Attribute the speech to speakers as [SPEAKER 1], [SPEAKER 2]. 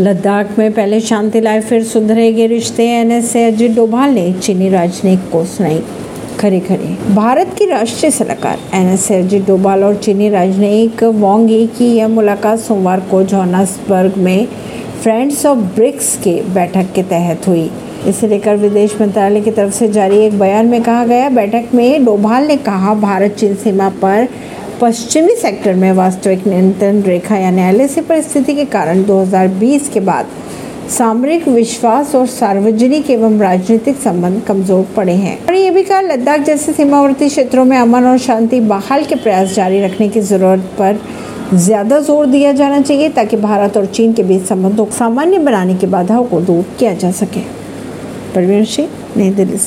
[SPEAKER 1] लद्दाख में पहले शांति लाए, फिर सुधरेगे रिश्ते एनएस से अजित डोभाल ने चीनी राजनयिक को सुनाई। खरे खरे। भारत की राष्ट्रीय सलाहकार एन एस अजित डोभाल और चीनी राजनयिक वोंग ई की यह मुलाकात सोमवार को जोहान्सबर्ग में फ्रेंड्स ऑफ़ ब्रिक्स के बैठक के तहत हुई। इसे लेकर विदेश मंत्रालय की तरफ़ से जारी एक बयान में कहा गया, बैठक में डोभाल ने कहा भारत चीन सीमा पर पश्चिमी सेक्टर में वास्तविक नियंत्रण रेखा यानी एल परिस्थिति के कारण 2020 के बाद सामरिक विश्वास और सार्वजनिक एवं राजनीतिक संबंध कमज़ोर पड़े हैं। और ये भी कहा, लद्दाख जैसे सीमावर्ती क्षेत्रों में अमन और शांति बहाल के प्रयास जारी रखने की ज़रूरत पर ज़्यादा ज़ोर दिया जाना चाहिए ताकि भारत और चीन के बीच संबंधों को सामान्य बनाने की बाधाओं को दूर किया जा सके। परवीन सिंह, नई दिल्ली से।